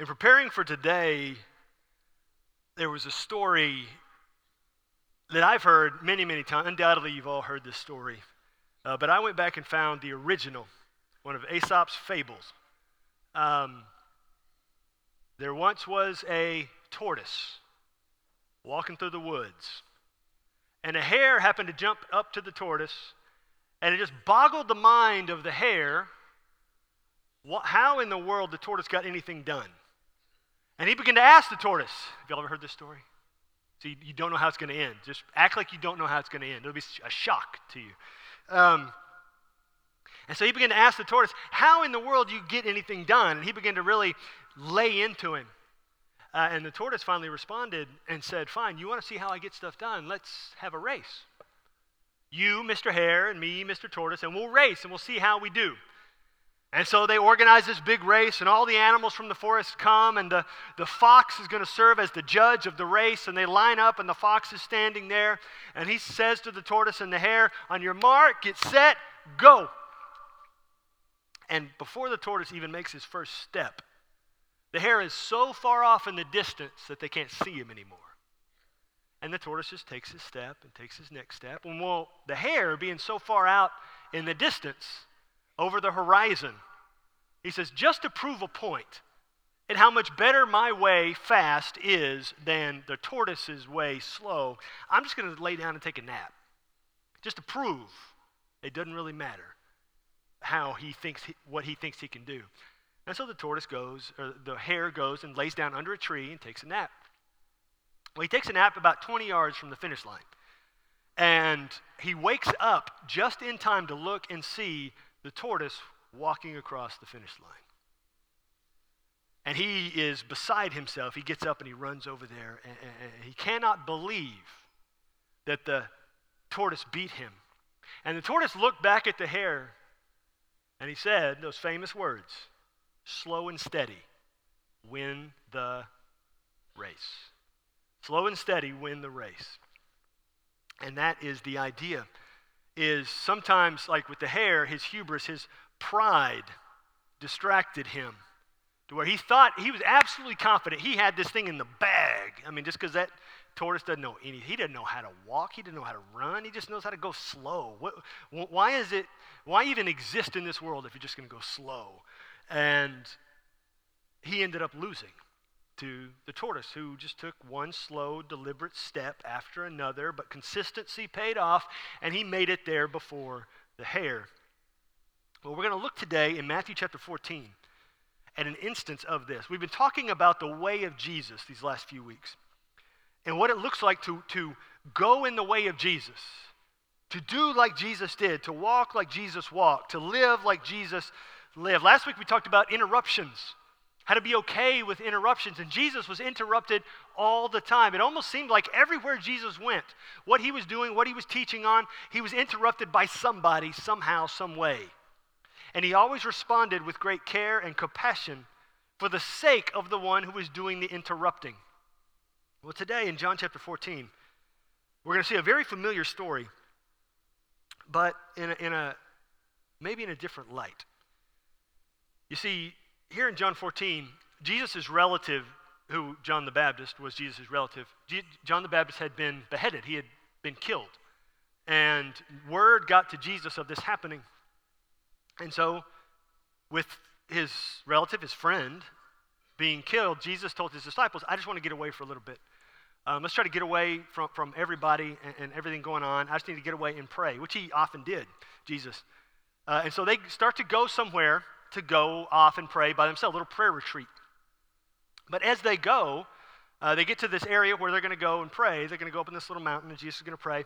In preparing for today, there was a story that I've heard many, many times. Undoubtedly, you've all heard this story. Uh, but I went back and found the original, one of Aesop's fables. Um, there once was a tortoise walking through the woods, and a hare happened to jump up to the tortoise, and it just boggled the mind of the hare what, how in the world the tortoise got anything done. And he began to ask the tortoise, Have you all ever heard this story? So you, you don't know how it's going to end. Just act like you don't know how it's going to end. It'll be a shock to you. Um, and so he began to ask the tortoise, How in the world do you get anything done? And he began to really lay into him. Uh, and the tortoise finally responded and said, Fine, you want to see how I get stuff done? Let's have a race. You, Mr. Hare, and me, Mr. Tortoise, and we'll race and we'll see how we do. And so they organize this big race, and all the animals from the forest come, and the, the fox is going to serve as the judge of the race. And they line up, and the fox is standing there, and he says to the tortoise and the hare, On your mark, get set, go. And before the tortoise even makes his first step, the hare is so far off in the distance that they can't see him anymore. And the tortoise just takes his step and takes his next step. And well, the hare, being so far out in the distance, over the horizon. He says, just to prove a point and how much better my way fast is than the tortoise's way slow, I'm just going to lay down and take a nap. Just to prove it doesn't really matter how he thinks, he, what he thinks he can do. And so the tortoise goes, or the hare goes and lays down under a tree and takes a nap. Well, he takes a nap about 20 yards from the finish line. And he wakes up just in time to look and see the tortoise walking across the finish line. And he is beside himself. He gets up and he runs over there. And, and, and he cannot believe that the tortoise beat him. And the tortoise looked back at the hare and he said those famous words slow and steady, win the race. Slow and steady, win the race. And that is the idea is sometimes, like with the hare, his hubris, his pride distracted him to where he thought he was absolutely confident he had this thing in the bag. I mean, just because that tortoise doesn't know any, he doesn't know how to walk, he doesn't know how to run, he just knows how to go slow. What, why is it, why even exist in this world if you're just going to go slow? And he ended up losing to the tortoise, who just took one slow, deliberate step after another, but consistency paid off, and he made it there before the hare. Well, we're going to look today in Matthew chapter 14 at an instance of this. We've been talking about the way of Jesus these last few weeks and what it looks like to, to go in the way of Jesus, to do like Jesus did, to walk like Jesus walked, to live like Jesus lived. Last week we talked about interruptions how to be okay with interruptions. And Jesus was interrupted all the time. It almost seemed like everywhere Jesus went, what he was doing, what he was teaching on, he was interrupted by somebody, somehow, some way. And he always responded with great care and compassion for the sake of the one who was doing the interrupting. Well, today in John chapter 14, we're going to see a very familiar story, but in a, in a maybe in a different light. You see, here in John 14, Jesus' relative, who John the Baptist was Jesus' relative, John the Baptist had been beheaded, he had been killed. And word got to Jesus of this happening. And so, with his relative, his friend, being killed, Jesus told his disciples, I just want to get away for a little bit. Um, let's try to get away from, from everybody and, and, everything going on. I just need to get away and pray, which he often did, Jesus. Uh, and so they start to go somewhere to go off and pray by themselves, a little prayer retreat. But as they go, uh, they get to this area where they're going to go and pray. They're going to go up in this little mountain, and Jesus is going to pray.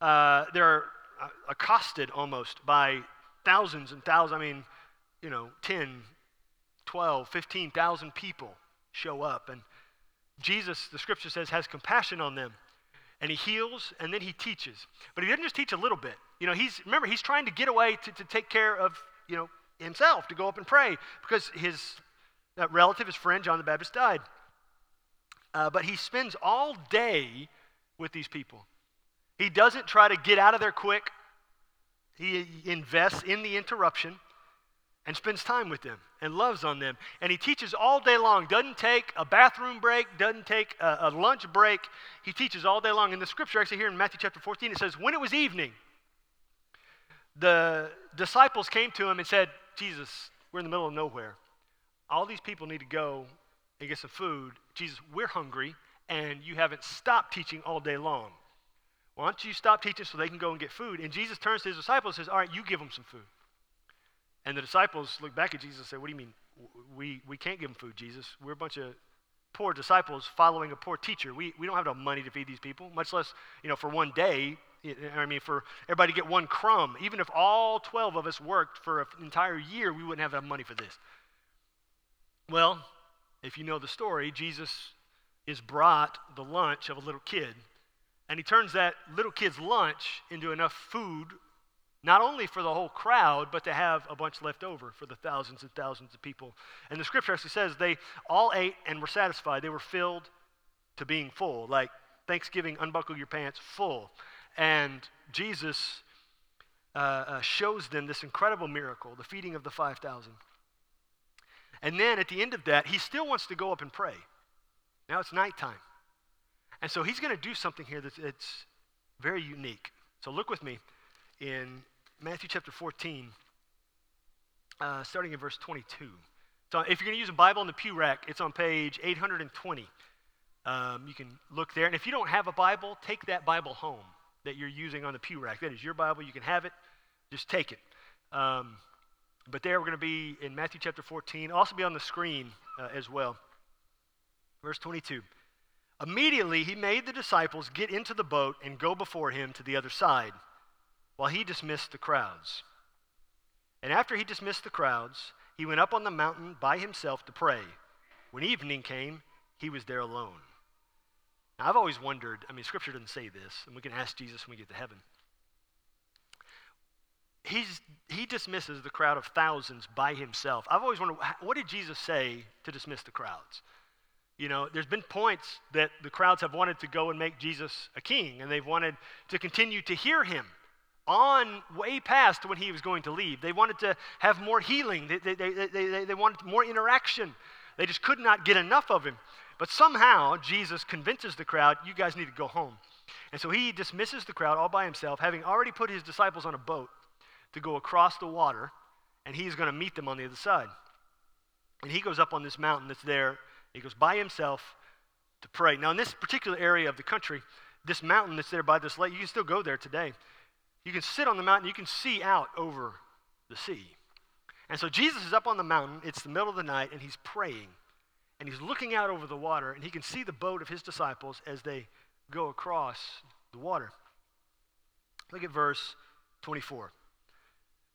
Uh, they're uh, accosted almost by thousands and thousands, I mean, you know, 10, 12, 15,000 people show up. And Jesus, the scripture says, has compassion on them. And he heals and then he teaches. But he didn't just teach a little bit. You know, he's, remember, he's trying to get away to, to take care of, you know, himself to go up and pray because his relative, his friend, John the Baptist, died. Uh, but he spends all day with these people. He doesn't try to get out of there quick, he invests in the interruption. and spends time with them and loves on them. And he teaches all day long, doesn't take a bathroom break, doesn't take a, a, lunch break. He teaches all day long. In the scripture, actually, here in Matthew chapter 14, it says, When it was evening, the disciples came to him and said, Jesus, we're in the middle of nowhere. All these people need to go and get some food. Jesus, we're hungry, and you haven't stopped teaching all day long. Why don't you stop teaching so they can go and get food? And Jesus turns to his disciples and says, All right, you give them some food. And the disciples look back at Jesus and say, What do you mean? We, we can't give them food, Jesus. We're a bunch of poor disciples following a poor teacher. We, we don't have enough money to feed these people, much less, you know, for one day. I mean, for everybody to get one crumb. Even if all 12 of us worked for an entire year, we wouldn't have enough money for this. Well, if you know the story, Jesus is brought the lunch of a little kid, and he turns that little kid's lunch into enough food not only for the whole crowd, but to have a bunch left over for the thousands and thousands of people. And the scripture actually says they all ate and were satisfied. They were filled to being full, like Thanksgiving, unbuckle your pants, full. And Jesus uh, uh, shows them this incredible miracle, the feeding of the 5,000. And then at the end of that, he still wants to go up and pray. Now it's nighttime. And so he's going to do something here that's, very unique. So look with me in Matthew chapter 14, uh, starting in verse 22. So if you're going to use a Bible in the pew rack, it's on page 820. Um, you can look there. And if you don't have a Bible, take that Bible home that you're using on the pew rack. That is your Bible. You can have it. Just take it. Um, but there we're going to be in Matthew chapter 14. also be on the screen uh, as well. Verse 22. Immediately he made the disciples get into the boat and go before him to the other side while he dismissed the crowds. And after he dismissed the crowds, he went up on the mountain by himself to pray. When evening came, he was there alone. Now, I've always wondered, I mean, Scripture doesn't say this, and we can ask Jesus when we get to heaven. He's, he dismisses the crowd of thousands by himself. I've always wondered, what did Jesus say to dismiss the crowds? You know, there's been points that the crowds have wanted to go and make Jesus a king, and they've wanted to continue to hear him on way past when he was going to leave. They wanted to have more healing, they, they, they, they, they wanted more interaction. They just could not get enough of him. But somehow, Jesus convinces the crowd, you guys need to go home. And so he dismisses the crowd all by himself, having already put his disciples on a boat to go across the water, and he's going to meet them on the other side. And he goes up on this mountain that's there. He goes by himself to pray. Now, in this particular area of the country, this mountain that's there by this lake, you can still go there today. You can sit on the mountain, you can see out over the sea. And so Jesus is up on the mountain, it's the middle of the night, and he's praying. And he's looking out over the water, and he can see the boat of his disciples as they go across the water. Look at verse 24.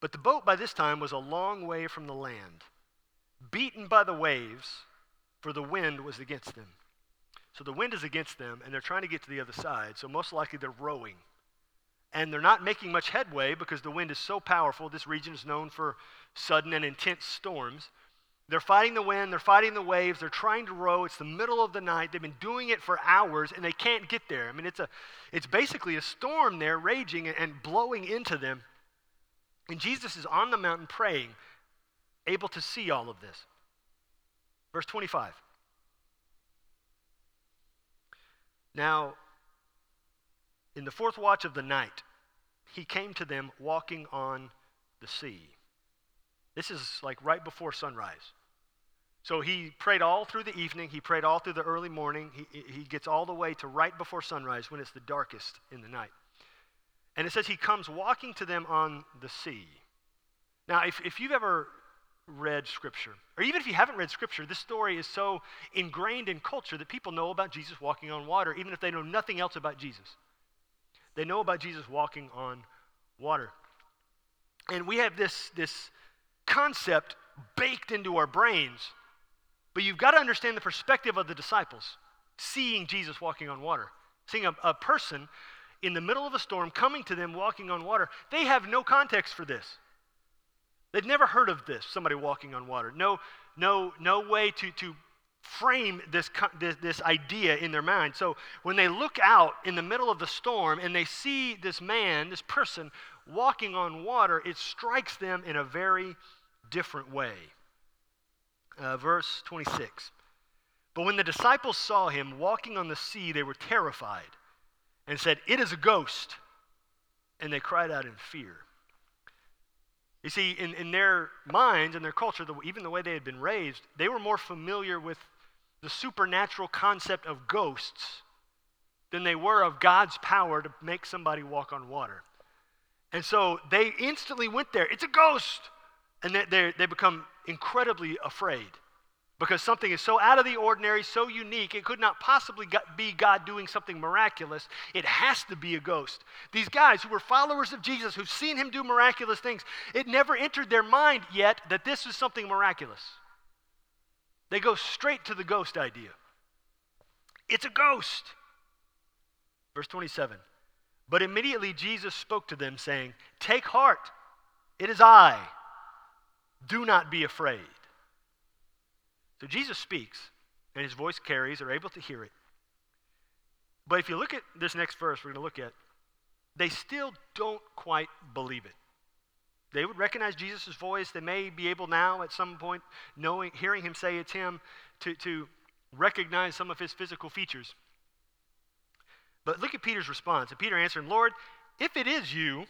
But the boat by this time was a long way from the land, beaten by the waves, for the wind was against them. So the wind is against them, and they're trying to get to the other side. So most likely they're rowing and they're not making much headway because the wind is so powerful. This region is known for sudden and intense storms. They're fighting the wind, they're fighting the waves, they're trying to row. It's the middle of the night. They've been doing it for hours and they can't get there. I mean, it's, a, it's basically a storm there raging and, blowing into them. And Jesus is on the mountain praying, able to see all of this. Verse 25. Now, in the fourth watch of the night, he came to them walking on the sea. This is like right before sunrise. So he prayed all through the evening, he prayed all through the early morning. He, he gets all the way to right before sunrise when it's the darkest in the night. And it says he comes walking to them on the sea. Now, if, if you've ever read Scripture, or even if you haven't read Scripture, this story is so ingrained in culture that people know about Jesus walking on water, even if they know nothing else about Jesus. They know about Jesus walking on water. And we have this, this concept baked into our brains. But you've got to understand the perspective of the disciples seeing Jesus walking on water, seeing a, a person in the middle of a storm coming to them walking on water. They have no context for this. They've never heard of this, somebody walking on water. No, no, no way to, to frame this, this, this, idea in their mind. So when they look out in the middle of the storm and they see this man, this person, walking on water, it strikes them in a very different way. Uh, verse 26. But when the disciples saw him walking on the sea, they were terrified and said, It is a ghost. And they cried out in fear. You see, in, in their minds and their culture, the, even the way they had been raised, they were more familiar with the supernatural concept of ghosts than they were of God's power to make somebody walk on water. And so they instantly went there. It's a ghost. And they, they, they become incredibly afraid because something is so out of the ordinary, so unique, it could not possibly be God doing something miraculous. It has to be a ghost. These guys who were followers of Jesus, who've seen him do miraculous things, it never entered their mind yet that this is something miraculous. They go straight to the ghost idea. It's a ghost. Verse 27. But immediately Jesus spoke to them, saying, Take heart, it is I. Do not be afraid. So Jesus speaks, and his voice carries, they're able to hear it. But if you look at this next verse we're going to look at, they still don't quite believe it. They would recognize Jesus' voice. They may be able now at some point, knowing, hearing him say it's him, to, to recognize some of his physical features. But look at Peter's response. And Peter answered, Lord, if it is you,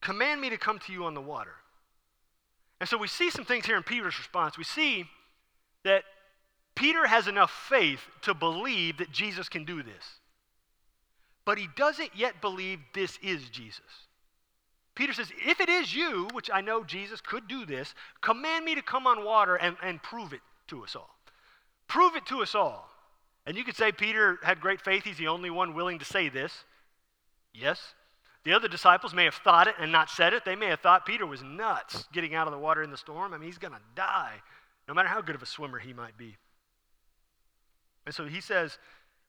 command me to come to you on the water. And so we see some things here in Peter's response. We see that Peter has enough faith to believe that Jesus can do this. But he doesn't yet believe this is Jesus. Peter says, If it is you, which I know Jesus could do this, command me to come on water and, and prove it to us all. Prove it to us all. And you could say Peter had great faith. He's the only one willing to say this. Yes. The other disciples may have thought it and not said it. They may have thought Peter was nuts getting out of the water in the storm. I mean, he's going to die, no matter how good of a swimmer he might be. And so he says,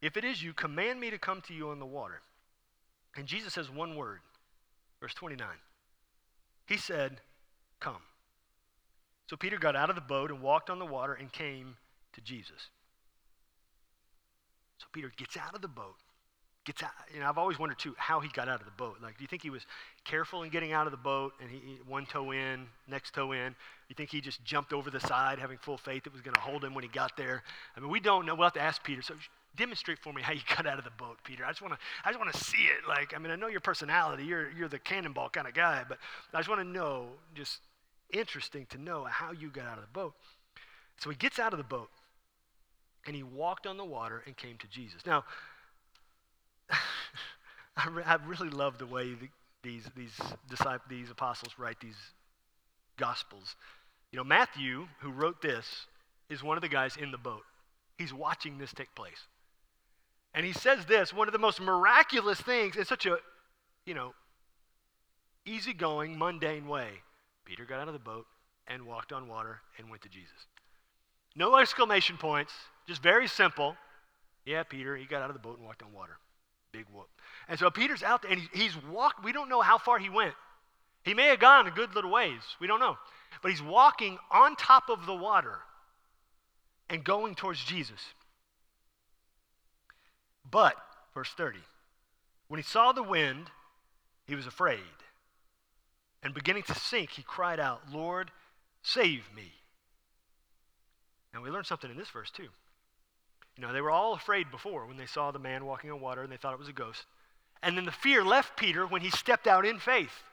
If it is you, command me to come to you on the water. And Jesus says one word, verse 29. He said, Come. So Peter got out of the boat and walked on the water and came to Jesus. So Peter gets out of the boat. Gets out. You know, I've always wondered too how he got out of the boat. Like, do you think he was careful in getting out of the boat and he one toe in, next toe in? You think he just jumped over the side, having full faith it was going to hold him when he got there? I mean, we don't know. We'll have to ask Peter. So demonstrate for me how you got out of the boat, Peter. I just want to. I just want to see it. Like, I mean, I know your personality. You're you're the cannonball kind of guy, but I just want to know. Just interesting to know how you got out of the boat. So he gets out of the boat and he walked on the water and came to Jesus. Now, I, re- I, really love the way the, these, these, disciples, these apostles write these gospels. You know, Matthew, who wrote this, is one of the guys in the boat. He's watching this take place. And he says this one of the most miraculous things in such a, you know, easygoing, mundane way. Peter got out of the boat and walked on water and went to Jesus. No exclamation points, just very simple. Yeah, Peter, he got out of the boat and walked on water. Big whoop. And so Peter's out there and he's walked. We don't know how far he went. He may have gone a good little ways. We don't know. But he's walking on top of the water and going towards Jesus. But, verse 30, when he saw the wind, he was afraid. And beginning to sink, he cried out, Lord, save me. And we learn something in this verse too. You know, they were all afraid before when they saw the man walking on water and they thought it was a ghost. And then the fear left Peter when he stepped out in faith.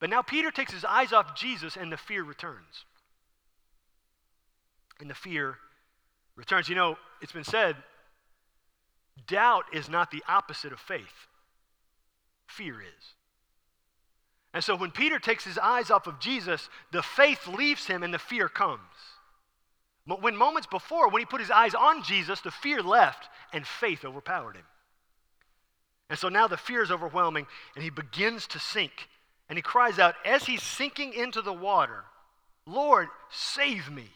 But now Peter takes his eyes off Jesus and the fear returns. And the fear returns. You know, it's been said doubt is not the opposite of faith, fear is. And so when Peter takes his eyes off of Jesus, the faith leaves him and the fear comes. But when moments before, when he put his eyes on Jesus, the fear left and faith overpowered him. And so now the fear is overwhelming and he begins to sink. And he cries out as he's sinking into the water, Lord, save me.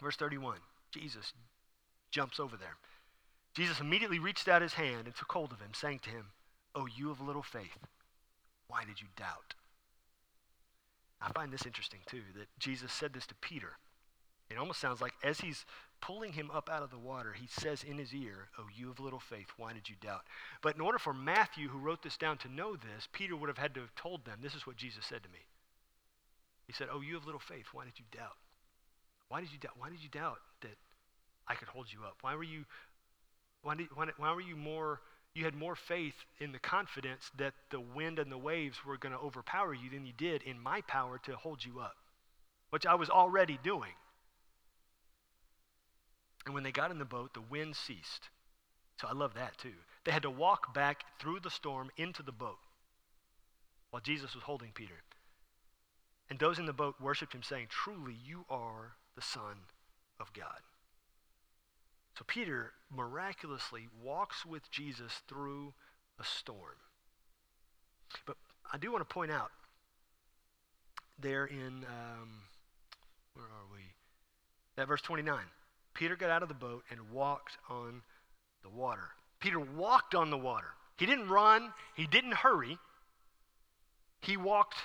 Verse 31, Jesus jumps over there. Jesus immediately reached out his hand and took hold of him, saying to him, Oh, you of little faith, why did you doubt? I find this interesting too, that Jesus said this to Peter. It almost sounds like as he's pulling him up out of the water, he says in his ear, Oh, you of little faith, why did you doubt? But in order for Matthew, who wrote this down, to know this, Peter would have had to have told them, This is what Jesus said to me. He said, Oh, you have little faith. Why did you doubt? Why did you doubt? Why did you doubt that I could hold you up? Why were you why, did, why, why were you more you had more faith in the confidence that the wind and the waves were going to overpower you than you did in my power to hold you up, which I was already doing. And when they got in the boat, the wind ceased. So I love that too. They had to walk back through the storm into the boat while Jesus was holding Peter. And those in the boat worshiped him, saying, Truly, you are the Son of God. So Peter miraculously walks with Jesus through a storm. But I do want to point out there in, um, where are we? That verse 29. Peter got out of the boat and walked on the water. Peter walked on the water. He didn't run, he didn't hurry. He walked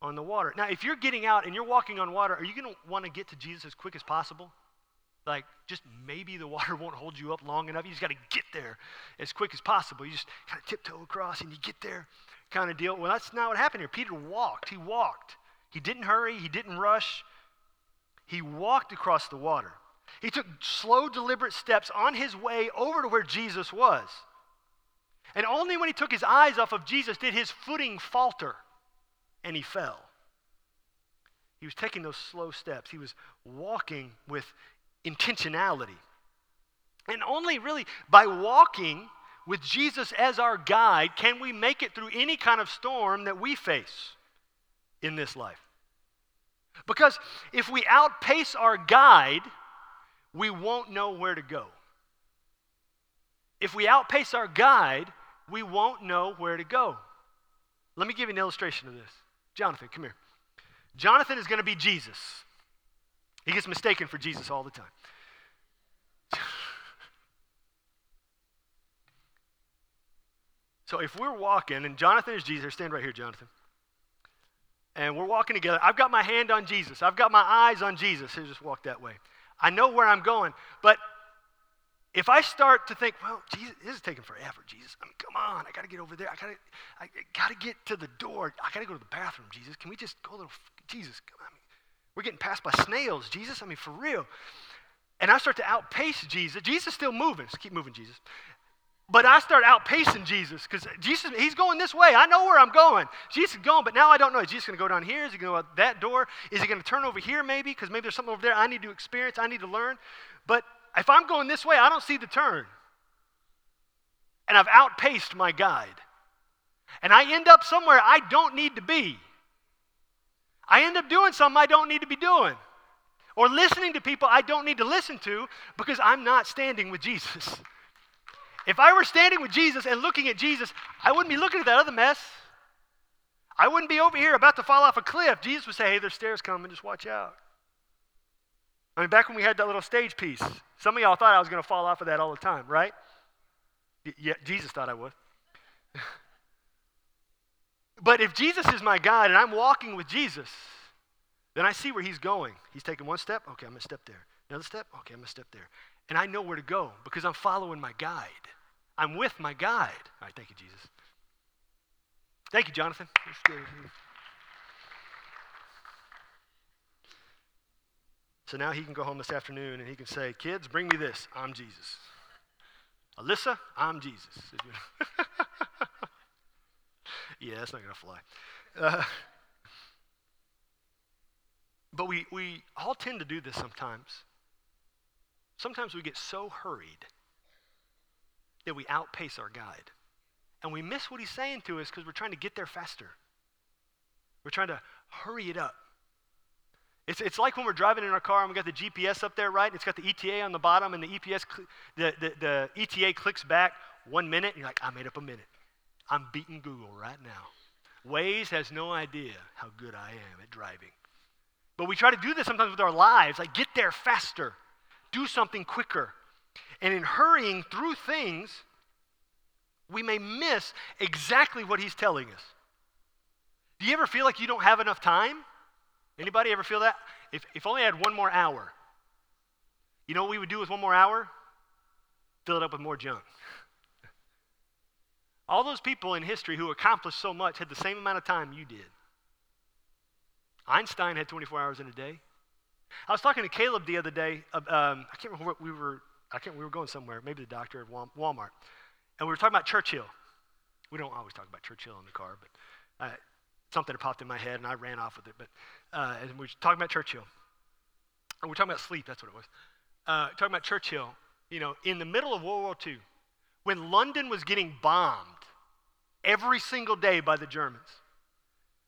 on the water. Now, if you're getting out and you're walking on water, are you going to want to get to Jesus as quick as possible? Like, just maybe the water won't hold you up long enough. You just got to get there as quick as possible. You just kind of tiptoe across and you get there, kind of deal. Well, that's not what happened here. Peter walked. He walked. He didn't hurry. He didn't rush. He walked across the water. He took slow, deliberate steps on his way over to where Jesus was. And only when he took his eyes off of Jesus did his footing falter and he fell. He was taking those slow steps. He was walking with intentionality. And only really by walking with Jesus as our guide can we make it through any kind of storm that we face in this life. Because if we outpace our guide, we won't know where to go. If we outpace our guide, we won't know where to go. Let me give you an illustration of this. Jonathan, come here. Jonathan is going to be Jesus. He gets mistaken for Jesus all the time. so if we're walking, and Jonathan is Jesus, stand right here, Jonathan. And we're walking together. I've got my hand on Jesus. I've got my eyes on Jesus. He'll just walk that way. I know where I'm going. But if I start to think, well, Jesus, this is taking forever, Jesus. I mean, come on, I got to get over there. I got to, I got to get to the door. I got to go to the bathroom, Jesus. Can we just go a little, Jesus? We're getting passed by snails, Jesus. I mean, for real. And I start to outpace Jesus. Jesus is still moving. Keep moving, Jesus. But I start outpacing Jesus because Jesus, he's going this way. I know where I'm going. Jesus is going, but now I don't know. Is Jesus going to go down here? Is he going to go out that door? Is he going to turn over here maybe? Because maybe there's something over there I need to experience, I need to learn. But if I'm going this way, I don't see the turn. And I've outpaced my guide. And I end up somewhere I don't need to be. I end up doing something I don't need to be doing. Or listening to people I don't need to listen to because I'm not standing with Jesus. If I were standing with Jesus and looking at Jesus, I wouldn't be looking at that other mess. I wouldn't be over here about to fall off a cliff. Jesus would say, Hey, there's stairs coming, just watch out. I mean, back when we had that little stage piece, some of y'all thought I was going to fall off of that all the time, right? Yeah, Jesus thought I would. but if Jesus is my guide and I'm walking with Jesus, then I see where he's going. He's taking one step, okay, I'm going to step there. Another step, okay, I'm going to step there. And I know where to go because I'm following my guide. I'm with my guide. All right, thank you, Jesus. Thank you, Jonathan. So now he can go home this afternoon and he can say, Kids, bring me this. I'm Jesus. Alyssa, I'm Jesus. yeah, that's not going to fly. Uh, but we, we all tend to do this sometimes. Sometimes we get so hurried that we outpace our guide. And we miss what he's saying to us because we're trying to get there faster. We're trying to hurry it up. It's, it's like when we're driving in our car and we got the GPS up there, right? It's got the ETA on the bottom, and the EPS, the, the, the ETA clicks back one minute, and you're like, I made up a minute. I'm beating Google right now. Waze has no idea how good I am at driving. But we try to do this sometimes with our lives, like get there faster, do something quicker. And in hurrying through things, we may miss exactly what he's telling us. Do you ever feel like you don't have enough time? Anybody ever feel that? If, if only I had one more hour, you know what we would do with one more hour? Fill it up with more junk. All those people in history who accomplished so much had the same amount of time you did. Einstein had 24 hours in a day. I was talking to Caleb the other day. Um, I can't remember what we were. I can't. We were going somewhere, maybe the doctor at Walmart, and we were talking about Churchill. We don't always talk about Churchill in the car, but uh, something popped in my head, and I ran off with it. But uh, and we were talking about Churchill, and we are talking about sleep. That's what it was. Uh, talking about Churchill. You know, in the middle of World War II, when London was getting bombed every single day by the Germans.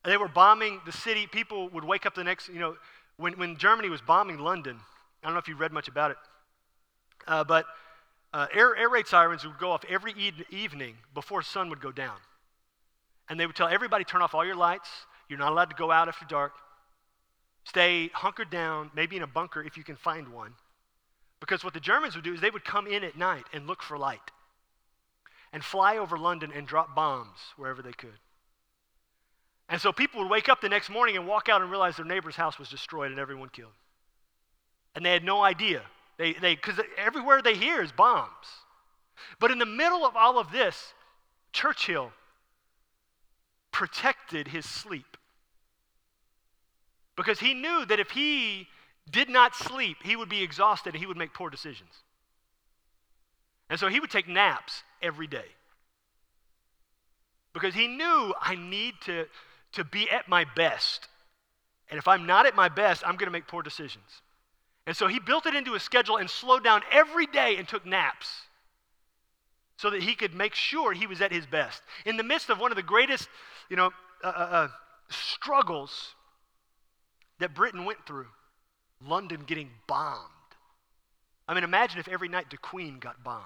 They were bombing the city. People would wake up the next, you know, when, when Germany was bombing London, I don't know if you've read much about it, uh, but uh, air, air raid sirens would go off every e- evening before sun would go down. And they would tell everybody, turn off all your lights. You're not allowed to go out after dark. Stay hunkered down, maybe in a bunker if you can find one. Because what the Germans would do is they would come in at night and look for light and fly over London and drop bombs wherever they could. And so people would wake up the next morning and walk out and realize their neighbor's house was destroyed and everyone killed. And they had no idea. They, they, because everywhere they hear is bombs. But in the middle of all of this, Churchill protected his sleep. Because he knew that if he did not sleep, he would be exhausted and he would make poor decisions. And so he would take naps every day. Because he knew I need to to be at my best. And if I'm not at my best, I'm going to make poor decisions. And so he built it into his schedule and slowed down every day and took naps so that he could make sure he was at his best. In the midst of one of the greatest, you know, uh, uh, uh struggles that Britain went through, London getting bombed. I mean, imagine if every night the Queen got bombed.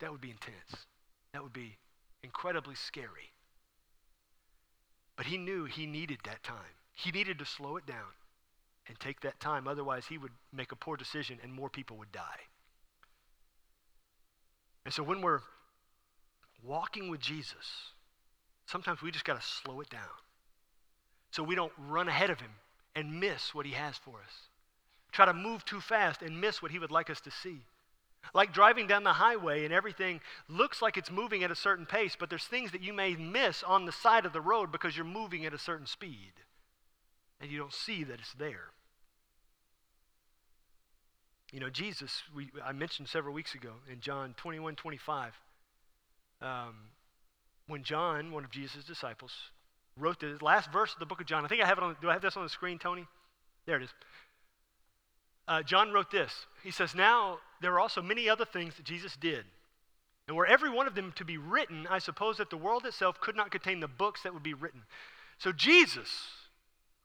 That would be intense. That would be incredibly scary. But he knew he needed that time. He needed to slow it down and take that time. Otherwise, he would make a poor decision and more people would die. And so when we're walking with Jesus, sometimes we just got to slow it down so we don't run ahead of him and miss what he has for us. Try to move too fast and miss what he would like us to see. Like driving down the highway and everything looks like it's moving at a certain pace, but there's things that you may miss on the side of the road because you're moving at a certain speed and you don't see that it's there. You know, Jesus, we, I mentioned several weeks ago in John 21 25, um, when John, one of Jesus' disciples, wrote the last verse of the book of John. I think I have it on, do I have this on the screen, Tony? There it is. Uh, John wrote this. He says, Now there are also many other things that Jesus did. And were every one of them to be written, I suppose that the world itself could not contain the books that would be written. So Jesus,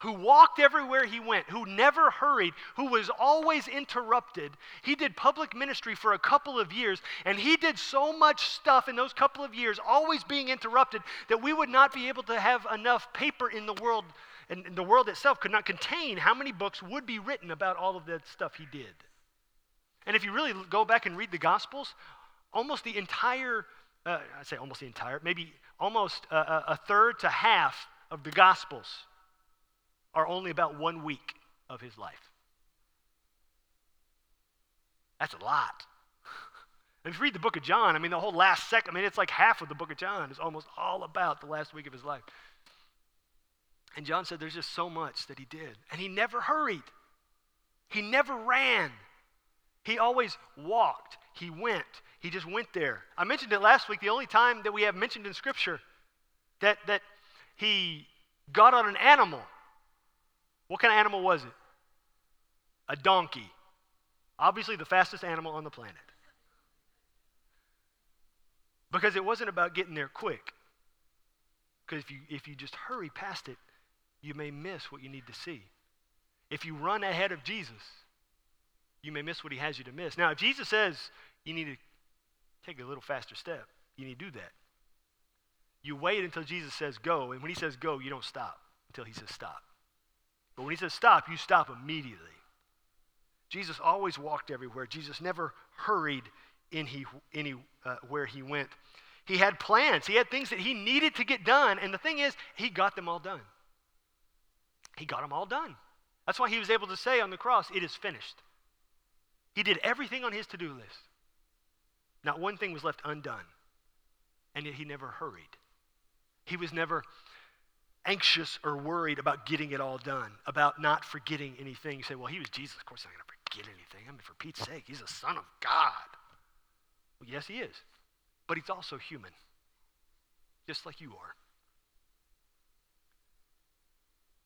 who walked everywhere he went, who never hurried, who was always interrupted, he did public ministry for a couple of years, and he did so much stuff in those couple of years, always being interrupted, that we would not be able to have enough paper in the world, and the world itself could not contain how many books would be written about all of that stuff he did. And if you really go back and read the Gospels, almost the entire, uh, I say almost the entire, maybe almost a, a third to half of the Gospels are only about one week of his life. That's a lot. if you read the book of John, I mean, the whole last second, I mean, it's like half of the book of John is almost all about the last week of his life. And John said there's just so much that he did. And he never hurried, he never ran. He always walked. He went. He just went there. I mentioned it last week. The only time that we have mentioned in Scripture that, that he got on an animal. What kind of animal was it? A donkey. Obviously, the fastest animal on the planet. Because it wasn't about getting there quick. Because if you, if you just hurry past it, you may miss what you need to see. If you run ahead of Jesus, you may miss what he has you to miss. Now, if Jesus says you need to take a little faster step, you need to do that. You wait until Jesus says go, and when he says go, you don't stop until he says stop. But when he says stop, you stop immediately. Jesus always walked everywhere. Jesus never hurried in he, anywhere uh, he went. He had plans. He had things that he needed to get done. And the thing is, he got them all done. He got them all done. That's why he was able to say on the cross, It is finished. He did everything on his to do list. Not one thing was left undone. And yet he never hurried. He was never anxious or worried about getting it all done, about not forgetting anything. You say, well, he was Jesus. Of course, I'm not going to forget anything. I mean, for Pete's sake, he's a son of God. Well, yes, he is. But he's also human, just like you are.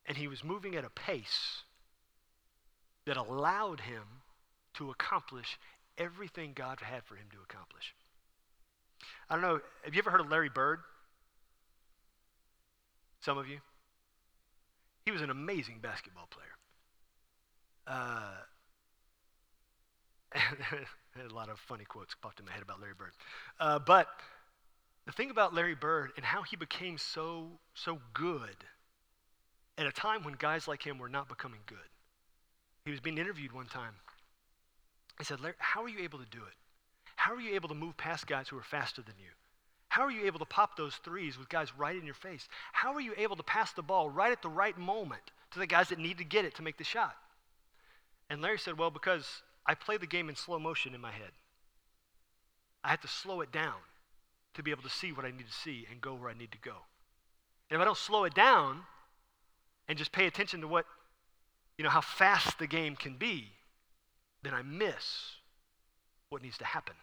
And he was moving at a pace that allowed him to accomplish everything God had for him to accomplish. I don't know, have you ever heard of Larry Bird? Some of you? He was an amazing basketball player. Uh, a lot of funny quotes popped in my head about Larry Bird. Uh, but the thing about Larry Bird and how he became so, so good at a time when guys like him were not becoming good. He was being interviewed one time. He said, Larry, how are you able to do it? How are you able to move past guys who are faster than you? How are you able to pop those threes with guys right in your face? How are you able to pass the ball right at the right moment to the guys that need to get it to make the shot? And Larry said, Well, because I play the game in slow motion in my head. I have to slow it down to be able to see what I need to see and go where I need to go. And if I don't slow it down and just pay attention to what, you know, how fast the game can be, then I miss what needs to happen.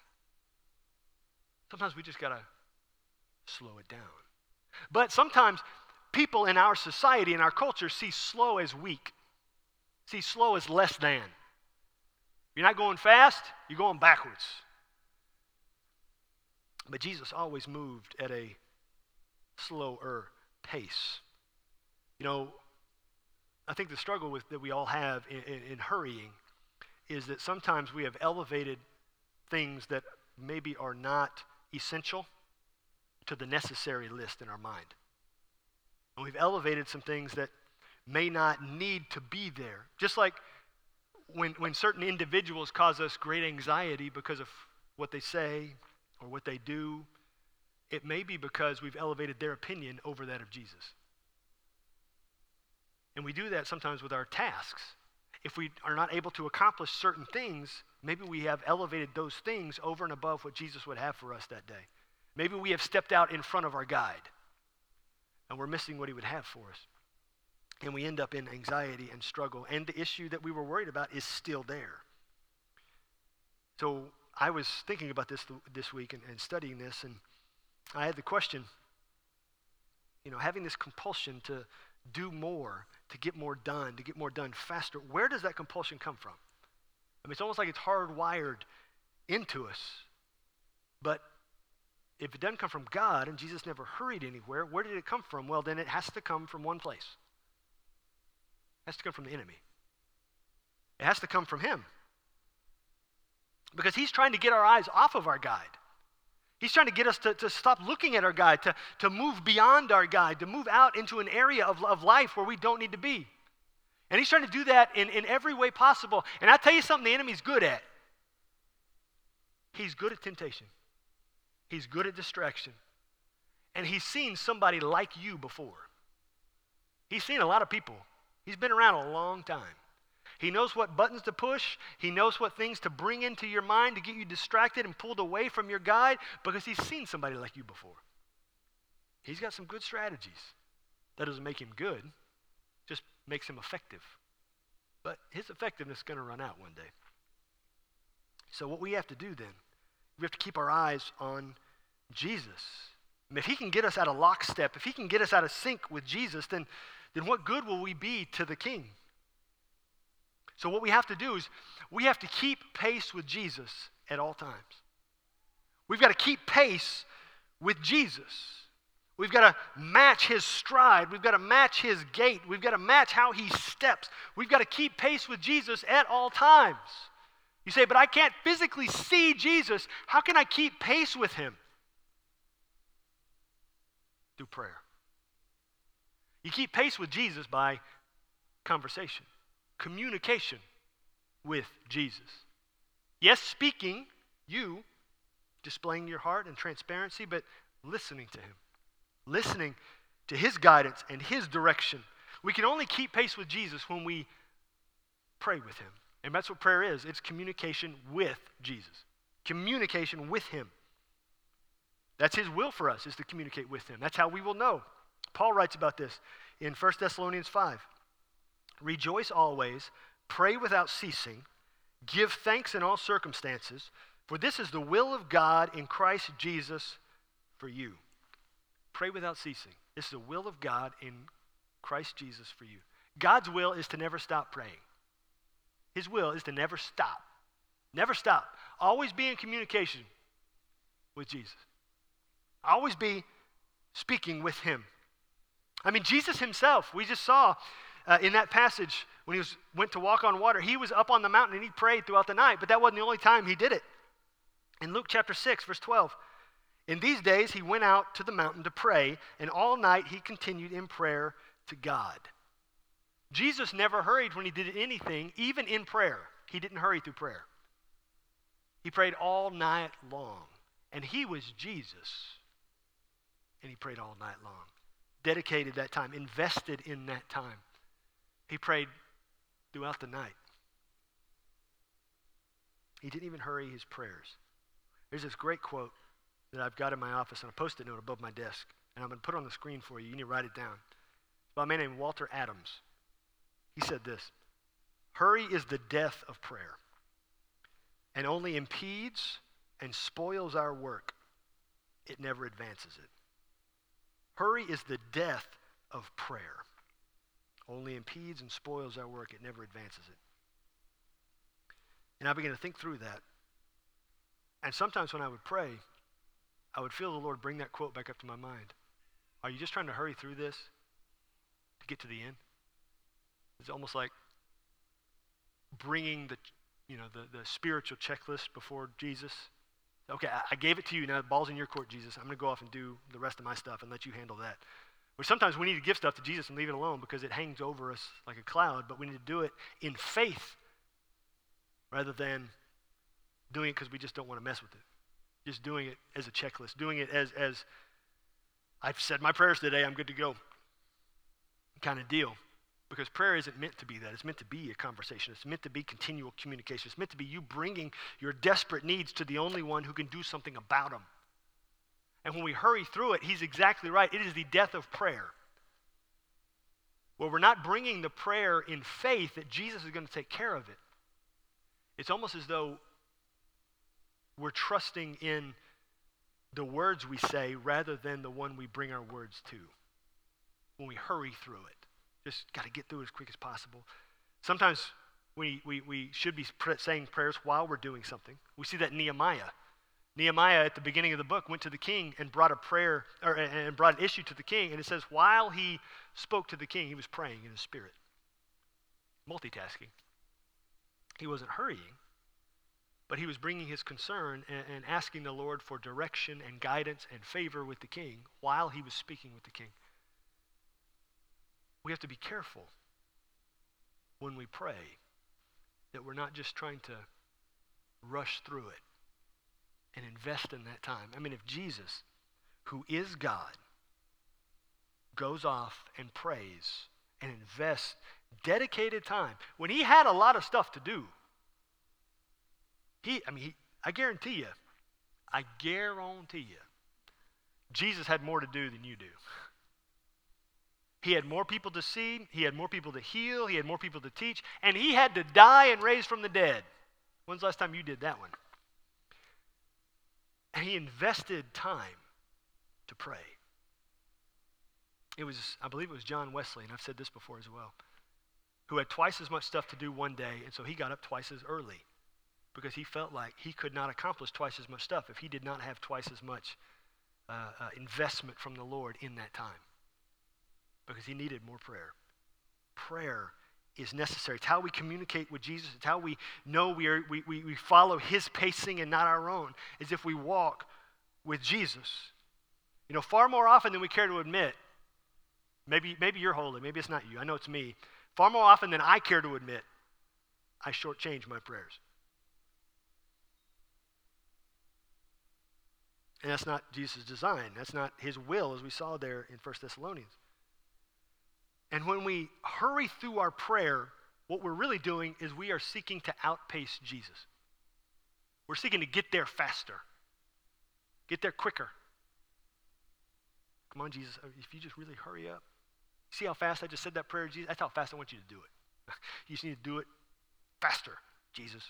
Sometimes we just got to slow it down. But sometimes people in our society, in our culture, see slow as weak, see slow as less than. You're not going fast, you're going backwards. But Jesus always moved at a slower pace. You know, I think the struggle with, that we all have in, in, in hurrying is that sometimes we have elevated things that maybe are not essential to the necessary list in our mind. And we've elevated some things that may not need to be there. Just like when, when certain individuals cause us great anxiety because of what they say or what they do, it may be because we've elevated their opinion over that of Jesus. And we do that sometimes with our tasks. If we are not able to accomplish certain things, maybe we have elevated those things over and above what Jesus would have for us that day. Maybe we have stepped out in front of our guide and we're missing what he would have for us. And we end up in anxiety and struggle. And the issue that we were worried about is still there. So I was thinking about this this week and, and studying this, and I had the question you know, having this compulsion to do more, to get more done, to get more done faster, where does that compulsion come from? I mean, it's almost like it's hardwired into us. But if it doesn't come from God and Jesus never hurried anywhere, where did it come from? Well, then it has to come from one place. It has to come from the enemy. It has to come from him. Because he's trying to get our eyes off of our guide. He's trying to get us to, to stop looking at our guide, to, to move beyond our guide, to move out into an area of, of life where we don't need to be. And he's trying to do that in, in every way possible. And i tell you something the enemy's good at. He's good at temptation. He's good at distraction. And he's seen somebody like you before. He's seen a lot of people. He's been around a long time. He knows what buttons to push. He knows what things to bring into your mind to get you distracted and pulled away from your guide because he's seen somebody like you before. He's got some good strategies. That doesn't make him good, just makes him effective. But his effectiveness is going to run out one day. So, what we have to do then, we have to keep our eyes on Jesus. If he can get us out of lockstep, if he can get us out of sync with Jesus, then, then what good will we be to the king? So, what we have to do is we have to keep pace with Jesus at all times. We've got to keep pace with Jesus. We've got to match his stride. We've got to match his gait. We've got to match how he steps. We've got to keep pace with Jesus at all times. You say, but I can't physically see Jesus. How can I keep pace with him? Through prayer. You keep pace with Jesus by conversation communication with Jesus. Yes, speaking, you displaying your heart and transparency, but listening to Him, listening to His guidance and His direction. We can only keep pace with Jesus when we pray with Him. And that's what prayer is it's communication with Jesus, communication with Him. That's His will for us, is to communicate with Him. That's how we will know. Paul writes about this in 1 Thessalonians 5. Rejoice always, pray without ceasing, give thanks in all circumstances, for this is the will of God in Christ Jesus for you. Pray without ceasing. This is the will of God in Christ Jesus for you. God's will is to never stop praying. His will is to never stop. Never stop. Always be in communication with Jesus. Always be speaking with Him. I mean, Jesus Himself, we just saw uh, in that passage when he was, went to walk on water, he was up on the mountain and he prayed throughout the night, but that wasn't the only time he did it. In Luke chapter 6, verse 12, in these days he went out to the mountain to pray, and all night he continued in prayer to God. Jesus never hurried when he did anything, even in prayer. He didn't hurry through prayer. He prayed all night long. And he was Jesus. And he prayed all night long. Dedicated that time, invested in that time. He prayed throughout the night. He didn't even hurry his prayers. There's this great quote that I've got in my office on a post it note above my desk. And I'm going to put it on the screen for you. You need to write it down. It's by a man named Walter Adams. He said this Hurry is the death of prayer and only impedes and spoils our work. It never advances it. Hurry is the death of prayer. Only impedes and spoils our work. It never advances it. And I began to think through that. And sometimes when I would pray, I would feel the Lord bring that quote back up to my mind. Are you just trying to hurry through this to get to the end? It's almost like bringing the, you know, the, the spiritual checklist before Jesus. Okay, I, gave it to you. Now the ball's in your court, Jesus. I'm going to go off and do the rest of my stuff and let you handle that. But sometimes we need to give stuff to Jesus and leave it alone because it hangs over us like a cloud, but we need to do it in faith rather than doing it because we just don't want to mess with it. Just doing it as a checklist, doing it as, as I've said my prayers today, I'm good to go kind of deal. Because prayer isn't meant to be that. It's meant to be a conversation. It's meant to be continual communication. It's meant to be you bringing your desperate needs to the only one who can do something about them. And when we hurry through it, he's exactly right. It is the death of prayer. Where we're not bringing the prayer in faith that Jesus is going to take care of it. It's almost as though we're trusting in the words we say rather than the one we bring our words to when we hurry through it. Just got to get through it as quick as possible. Sometimes we, we, we should be saying prayers while we're doing something. We see that Nehemiah. Nehemiah, at the beginning of the book, went to the king and brought a prayer, or, and brought an issue to the king. And it says, while he spoke to the king, he was praying in his spirit. Multitasking. He wasn't hurrying, but he was bringing his concern and, and asking the Lord for direction and guidance and favor with the king while he was speaking with the king. We have to be careful when we pray that we're not just trying to rush through it and invest in that time. I mean, if Jesus, who is God, goes off and prays and invests dedicated time, when he had a lot of stuff to do, he, I mean, he, I guarantee you, I guarantee you, Jesus had more to do than you do. He had more people to see, he had more people to heal, he had more people to teach, and he had to die and raise from the dead. When's the last time you did that one? And he invested time to pray. It was, I believe it was John Wesley, and I've said this before as well, who had twice as much stuff to do one day, and so he got up twice as early because he felt like he could not accomplish twice as much stuff if he did not have twice as much uh, uh, investment from the Lord in that time because he needed more prayer. Prayer is necessary. It's how we communicate with Jesus. It's how we know we, are, we, we, we follow his pacing and not our own, as if we walk with Jesus. You know, far more often than we care to admit, maybe, maybe you're holy, maybe it's not you, I know it's me. Far more often than I care to admit, I shortchange my prayers. And that's not Jesus' design. That's not his will, as we saw there in 1 Thessalonians. And when we hurry through our prayer, what we're really doing is we are seeking to outpace Jesus. We're seeking to get there faster, get there quicker. Come on, Jesus, uh, if you just really hurry up. See how fast I just said that prayer, Jesus? That's how fast I want you to do it. you just need to do it faster, Jesus.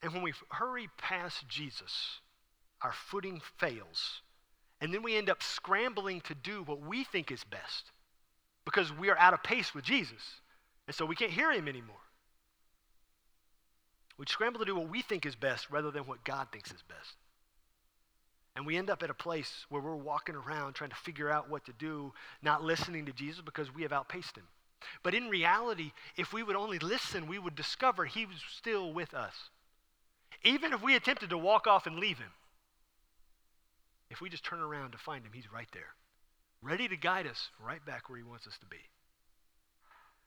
And when we hurry past Jesus, our footing fails. And then we end up scrambling to do what we think is best because we are out of pace with Jesus. And so we can't hear him anymore. We scramble to do what we think is best rather than what God thinks is best. And we end up at a place where we're walking around trying to figure out what to do, not listening to Jesus because we have outpaced him. But in reality, if we would only listen, we would discover he was still with us. Even if we attempted to walk off and leave him, if we just turn around to find him, he's right there, ready to guide us right back where he wants us to be.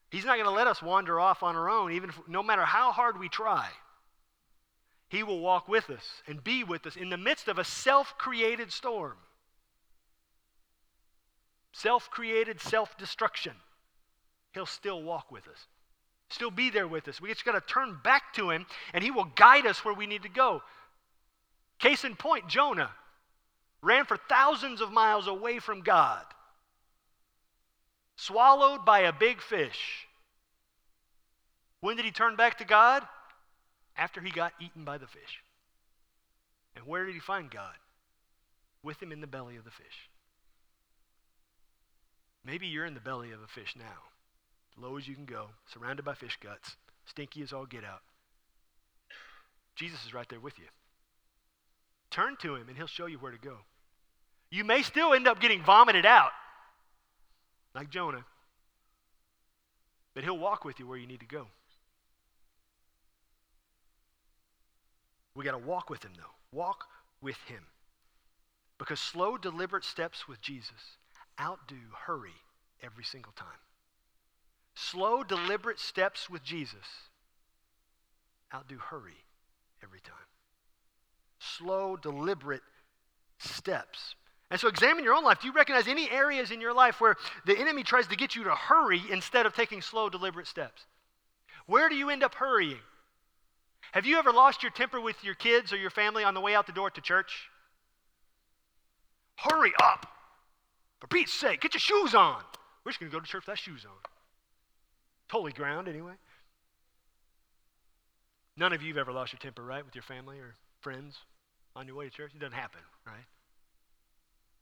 He's not going to let us wander off on our own, even if, no matter how hard we try. He will walk with us and be with us in the midst of a self created storm. Self created self destruction. He'll still walk with us, still be there with us. We just got to turn back to Him, and He will guide us where we need to go. Case in point, Jonah ran for thousands of miles away from God swallowed by a big fish. When did he turn back to God? After he got eaten by the fish. And where did he find God? With him in the belly of the fish. Maybe you're in the belly of a fish now, low as you can go, surrounded by fish guts, stinky as all get out. Jesus is right there with you. Turn to him and he'll show you where to go. You may still end up getting vomited out like Jonah. But he'll walk with you where you need to go. We got to walk with him, though. Walk with him. Because slow, deliberate steps with Jesus outdo hurry every single time. Slow, deliberate steps with Jesus outdo hurry every time. Slow, deliberate steps and so examine your own life. Do you recognize any areas in your life where the enemy tries to get you to hurry instead of taking slow, deliberate steps? Where do you end up hurrying? Have you ever lost your temper with your kids or your family on the way out the door to church? Hurry up. For Pete's sake, get your shoes on. We're just going to go to church with that shoes on. Holy ground, anyway. None of you have ever lost your temper, right, with your family or friends on your way to church? It doesn't happen, right?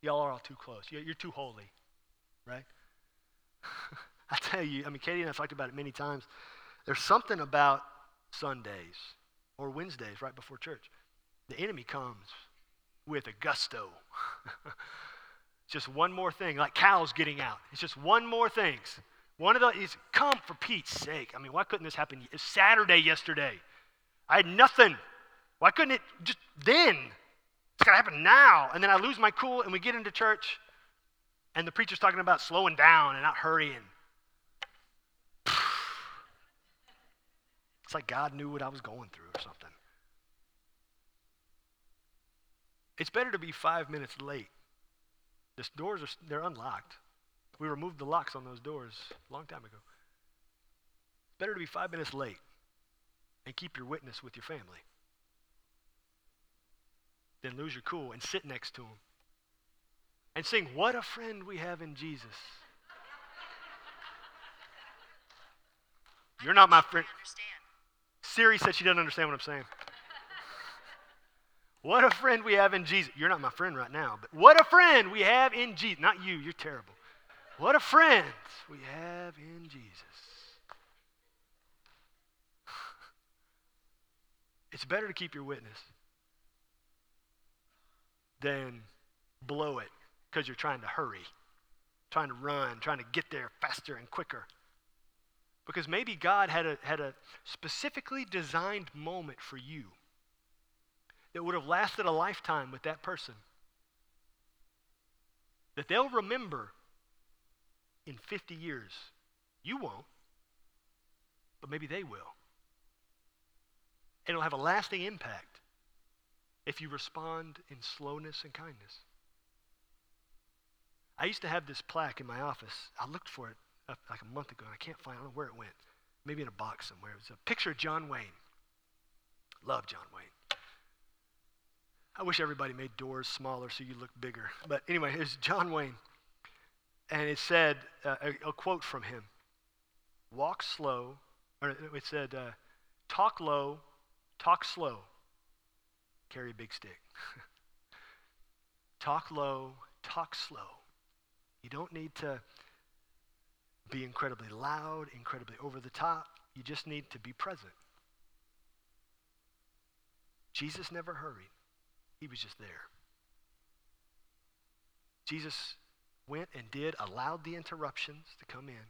Y'all are all too close. You're too holy, right? I tell you, I mean, Katie and I have talked about it many times. There's something about Sundays or Wednesdays right before church. The enemy comes with a gusto. just one more thing, like cows getting out. It's just one more thing. One of the is come for Pete's sake. I mean, why couldn't this happen? It's Saturday yesterday. I had nothing. Why couldn't it just then? It's got to happen now. And then I lose my cool, and we get into church, and the preacher's talking about slowing down and not hurrying. It's like God knew what I was going through or something. It's better to be five minutes late. The doors are they're unlocked. We removed the locks on those doors a long time ago. Better to be five minutes late and keep your witness with your family then lose your cool and sit next to him and sing, What a friend we have in Jesus. You're not my friend. Siri said she doesn't understand what I'm saying. what a friend we have in Jesus. You're not my friend right now, but what a friend we have in Jesus. Not you, you're terrible. What a friend we have in Jesus. it's better to keep your witness than blow it because you're trying to hurry, trying to run, trying to get there faster and quicker. Because maybe God had a, had a specifically designed moment for you that would have lasted a lifetime with that person. That they'll remember in 50 years. You won't, but maybe they will. And it'll have a lasting impact if you respond in slowness and kindness. I used to have this plaque in my office. I looked for it like a month ago, and I can't find. I don't know where it went. Maybe in a box somewhere. It was a picture of John Wayne. Love John Wayne. I wish everybody made doors smaller so you look bigger. But anyway, was John Wayne. and it said uh, a, a, quote from him walk slow, or it said, uh, talk low, talk slow, carry a big stick. talk low, talk slow. You don't need to be incredibly loud, incredibly over the top. You just need to be present. Jesus never hurried, he was just there. Jesus went and did, allowed the interruptions to come in.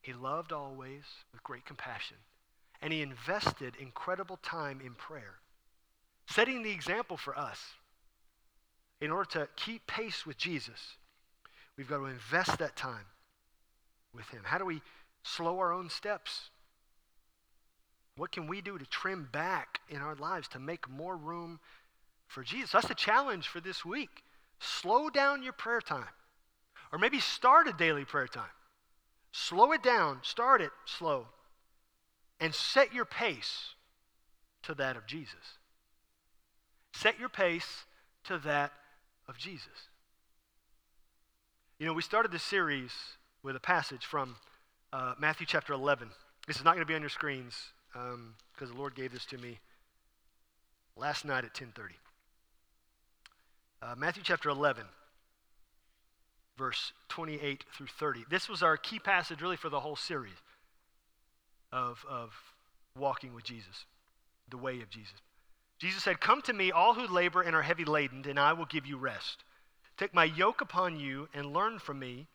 He loved always with great compassion. And he invested incredible time in prayer, setting the example for us. In order to keep pace with Jesus, we've got to invest that time with him. How do we slow our own steps? What can we do to trim back in our lives to make more room for Jesus? That's the challenge for this week. Slow down your prayer time. Or maybe start a daily prayer time. Slow it down, start it slow, and set your pace to that of Jesus. Set your pace to that of Jesus. You know, we started this series with a passage from uh, Matthew chapter 11. This is not going to be on your screens because um, the Lord gave this to me last night at 10:30. Uh, Matthew chapter 11, verse 28 through 30. This was our key passage, really, for the whole series of, of walking with Jesus, the way of Jesus. Jesus said, Come to me, all who labor and are heavy laden, and I will give you rest. Take my yoke upon you and learn from me,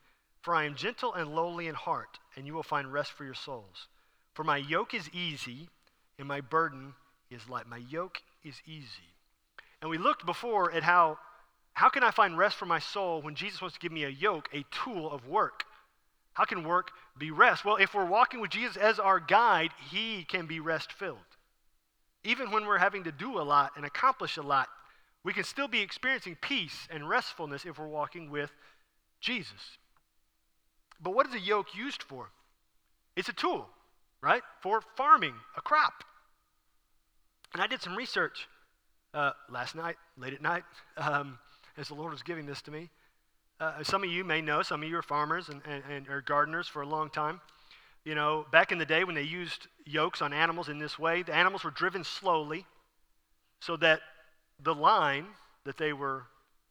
for I am gentle and lowly in heart, and you will find rest for your souls. For my yoke is easy, and my burden is light. My yoke is easy. And we looked before at how how can I find rest for my soul when Jesus wants to give me a yoke, a tool of work? How can work be rest? Well, if we're walking with Jesus as our guide, he can be rest filled. Even when we're having to do a lot and accomplish a lot, we can still be experiencing peace and restfulness if we're walking with Jesus. But what is a yoke used for? It's a tool, right? For farming a crop. And I did some research uh, last night, late at night. Um, as the Lord was giving this to me. Uh, some of you may know, some of you are farmers and, and, and are gardeners for a long time. You know, back in the day when they used yokes on animals in this way, the animals were driven slowly so that the line that they were,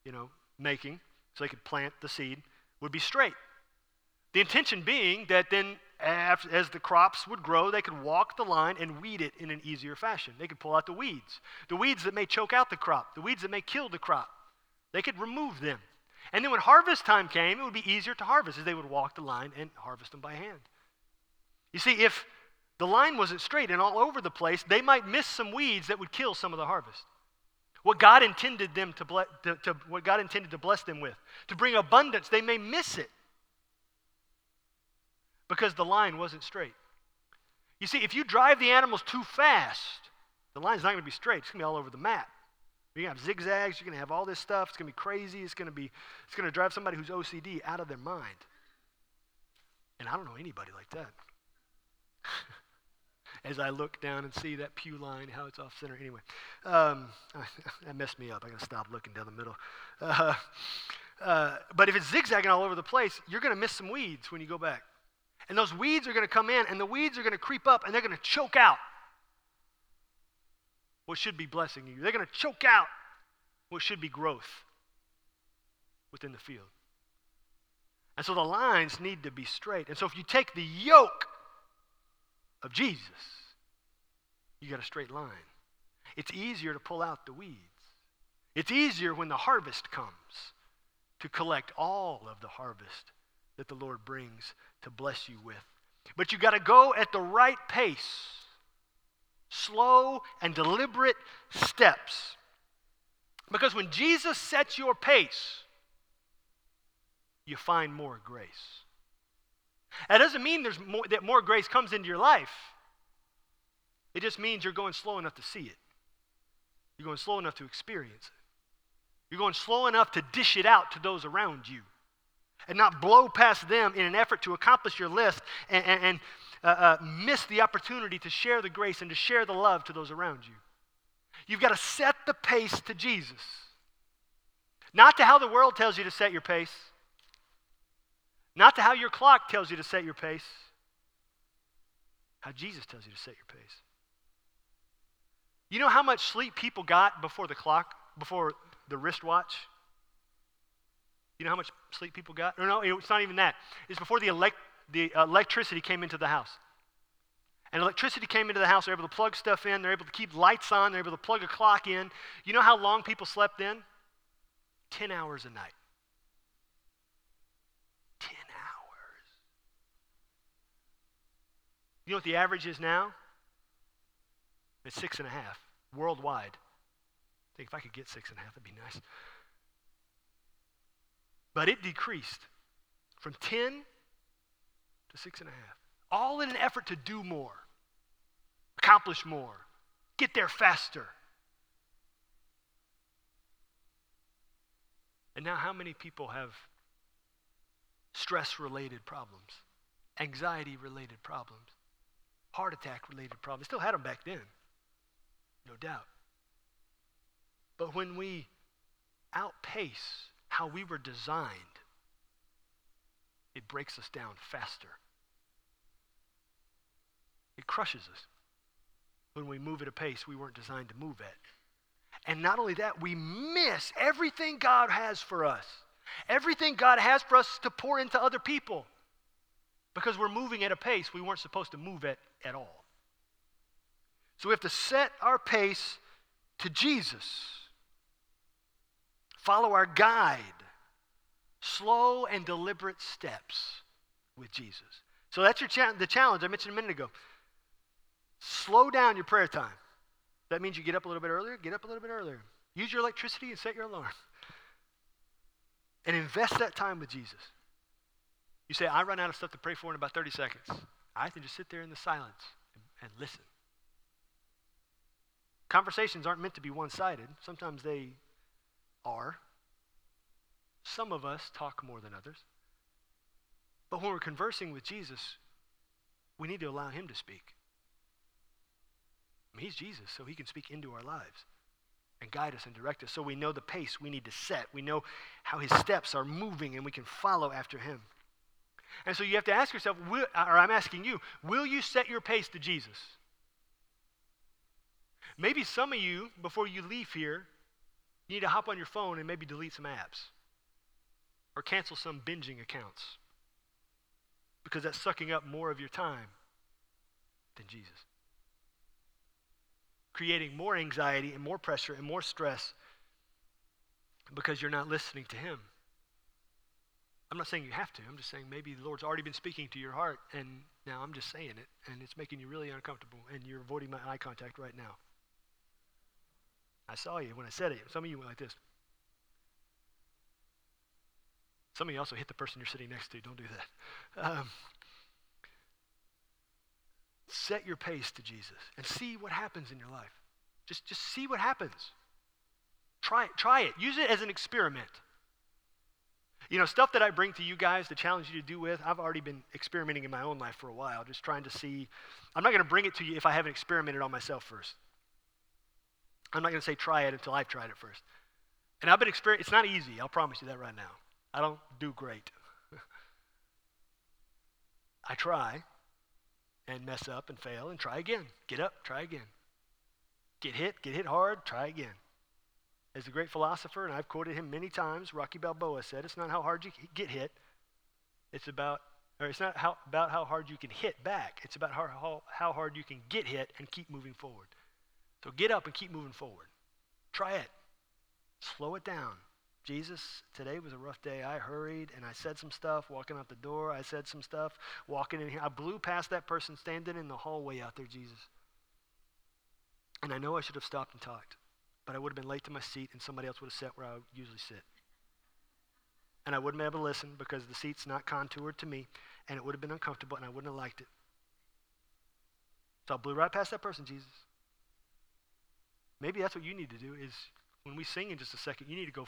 you know, making, so they could plant the seed, would be straight. The intention being that then, as the crops would grow, they could walk the line and weed it in an easier fashion. They could pull out the weeds, the weeds that may choke out the crop, the weeds that may kill the crop. They could remove them. And then when harvest time came, it would be easier to harvest as they would walk the line and harvest them by hand. You see, if the line wasn't straight and all over the place, they might miss some weeds that would kill some of the harvest. What God intended them to, ble- to, to what God intended to bless them with, to bring abundance, they may miss it because the line wasn't straight. You see, if you drive the animals too fast, the line's not going to be straight. It's going to be all over the map. You're going to have zigzags. You're going to have all this stuff. It's going to be crazy. It's going to be, it's going to drive somebody who's OCD out of their mind. And I don't know anybody like that. As I look down and see that pew line, how it's off center. Anyway, um, that messed me up. I got to stop looking down the middle. Uh, uh, but if it's zigzagging all over the place, you're to miss some weeds when you go back. And those weeds are to come in, and the weeds are to creep up, and they're to choke out what should be blessing you. They're to choke out what should be growth within the field. And so the lines need to be straight. And so if you take the yoke of Jesus, you got a straight line. It's easier to pull out the weeds. It's easier when the harvest comes to collect all of the harvest that the Lord brings to bless you with. But you got to go at the right pace slow and deliberate steps. Because when Jesus sets your pace, you find more grace. That doesn't mean there's more, that more grace comes into your life. It just means you're going slow enough to see it. You're going slow enough to experience it. You're going slow enough to dish it out to those around you and not blow past them in an effort to accomplish your list and, and, and uh, uh, miss the opportunity to share the grace and to share the love to those around you. You've got to set the pace to Jesus, not to how the world tells you to set your pace. Not to how your clock tells you to set your pace, how Jesus tells you to set your pace. You know how much sleep people got before the clock, before the wristwatch? You know how much sleep people got? No, no, it's not even that. It's before the, elect, the electricity came into the house. And electricity came into the house. They're able to plug stuff in. They're able to keep lights on. They're able to plug a clock in. You know how long people slept then? 10 hours a night. 10 hours. You know what the average is now? It's six and a half worldwide. I think if I could get six and a half, that'd be nice. But it decreased from 10 to six and a half all in an effort to do more, accomplish more, get there faster. And now, how many people have stress related problems, anxiety related problems, heart attack related problems? Still had them back then, no doubt. But when we outpace how we were designed, it breaks us down faster. It crushes us when we move at a pace we weren't designed to move at. And not only that, we miss everything God has for us. Everything God has for us to pour into other people because we're moving at a pace we weren't supposed to move at at all. So we have to set our pace to Jesus, follow our guide, slow and deliberate steps with Jesus. So that's your cha- the challenge I mentioned a minute ago. Slow down your prayer time. That means you get up a little bit earlier, get up a little bit earlier. Use your electricity and set your alarm. And invest that time with Jesus. You say, I run out of stuff to pray for in about 30 seconds. I can just sit there in the silence and, and listen. Conversations aren't meant to be one sided, sometimes they are. Some of us talk more than others. But when we're conversing with Jesus, we need to allow Him to speak. He's Jesus, so he can speak into our lives and guide us and direct us so we know the pace we need to set. We know how his steps are moving and we can follow after him. And so you have to ask yourself, will, or I'm asking you, will you set your pace to Jesus? Maybe some of you, before you leave here, need to hop on your phone and maybe delete some apps or cancel some binging accounts because that's sucking up more of your time than Jesus creating more anxiety and more pressure and more stress because you're not listening to Him. I'm not saying you have to. I'm just saying maybe the Lord's already been speaking to your heart, and now I'm just saying it, and it's making you really uncomfortable, and you're avoiding my eye contact right now. I saw you when I said it. Some of you went like this. Some of you also hit the person you're sitting next to. Don't do that. Um, set your pace to Jesus and see what happens in your life. Just, just see what happens. Try it. Try it. Use it as an experiment. You know, stuff that I bring to you guys to challenge you to do with, I've already been experimenting in my own life for a while, just trying to see. I'm not going to bring it to you if I haven't experimented on myself first. I'm not going to say try it until I've tried it first. And I've been experiencing, it's not easy, I'll promise you that right now. I don't do great. I try, and mess up and fail and try again. Get up, try again. Get hit, get hit hard, try again. As a great philosopher, and I've quoted him many times, Rocky Balboa said, it's not how hard you get hit, it's about, or it's not how, about how hard you can hit back. It's about how, how, how hard you can get hit and keep moving forward. So get up and keep moving forward. Try it. Slow it down. Jesus, today was a rough day. I hurried and I said some stuff walking out the door. I said some stuff walking in here. I blew past that person standing in the hallway out there, Jesus. And I know I should have stopped and talked, but I would have been late to my seat and somebody else would have sat where I usually sit. And I wouldn't be able to listen because the seat's not contoured to me and it would have been uncomfortable and I wouldn't have liked it. So I blew right past that person, Jesus. Maybe that's what you need to do is when we sing in just a second, you need to go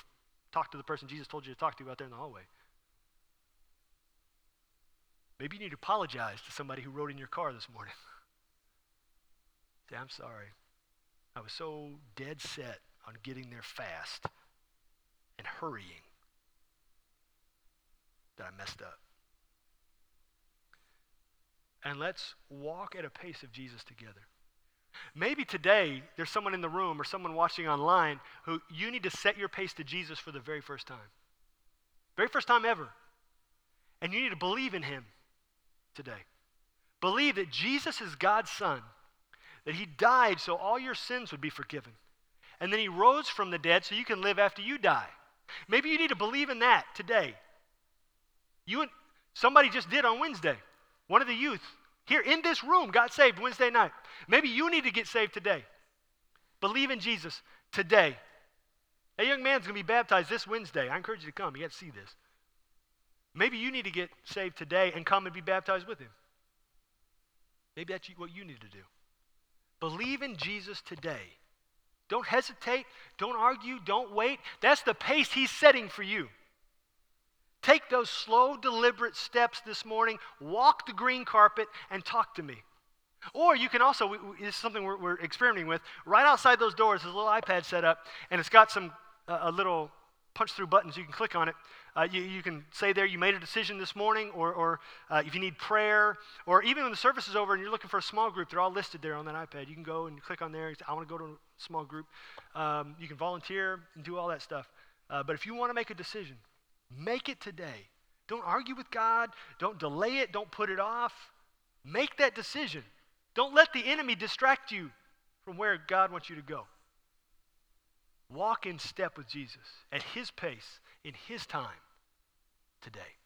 talk to the person Jesus told you to talk to out there in the hallway. Maybe you need to apologize to somebody who rode in your car this morning. Say, I'm sorry. I was so dead set on getting there fast and hurrying that I messed up. and let's walk at a pace of Jesus together. Maybe today there's someone in the room or someone watching online who you need to set your pace to Jesus for the very first time. Very first time ever. And you need to believe in him today. Believe that Jesus is God's Son, that he died so all your sins would be forgiven. And then he rose from the dead so you can live after you die. Maybe you need to believe in that today. You and somebody just did on Wednesday. One of the youth here in this room got saved Wednesday night. Maybe you need to get saved today. Believe in Jesus today. A young man's going to be baptized this Wednesday. I encourage you to come. You got to see this. Maybe you need to get saved today and come and be baptized with him. Maybe that's what you need to do. Believe in Jesus today. Don't hesitate. Don't argue. Don't wait. That's the pace he's setting for you. Take those slow, deliberate steps this morning, walk the green carpet, and talk to me. Or you can also, this is something we're, we're experimenting with, right outside those doors, is a little iPad set up, and it's got some, uh, a little punch through buttons. You can click on it. Uh, you, you, can say there you made a decision this morning, or, or uh, if you need prayer, or even when the service is over and you're looking for a small group, they're all listed there on that iPad. You can go and click on there. And say, I want to go to a small group. Um, you can volunteer and do all that stuff. Uh, but if you want to make a decision, Make it today. Don't argue with God. Don't delay it. Don't put it off. Make that decision. Don't let the enemy distract you from where God wants you to go. Walk in step with Jesus at his pace, in his time today.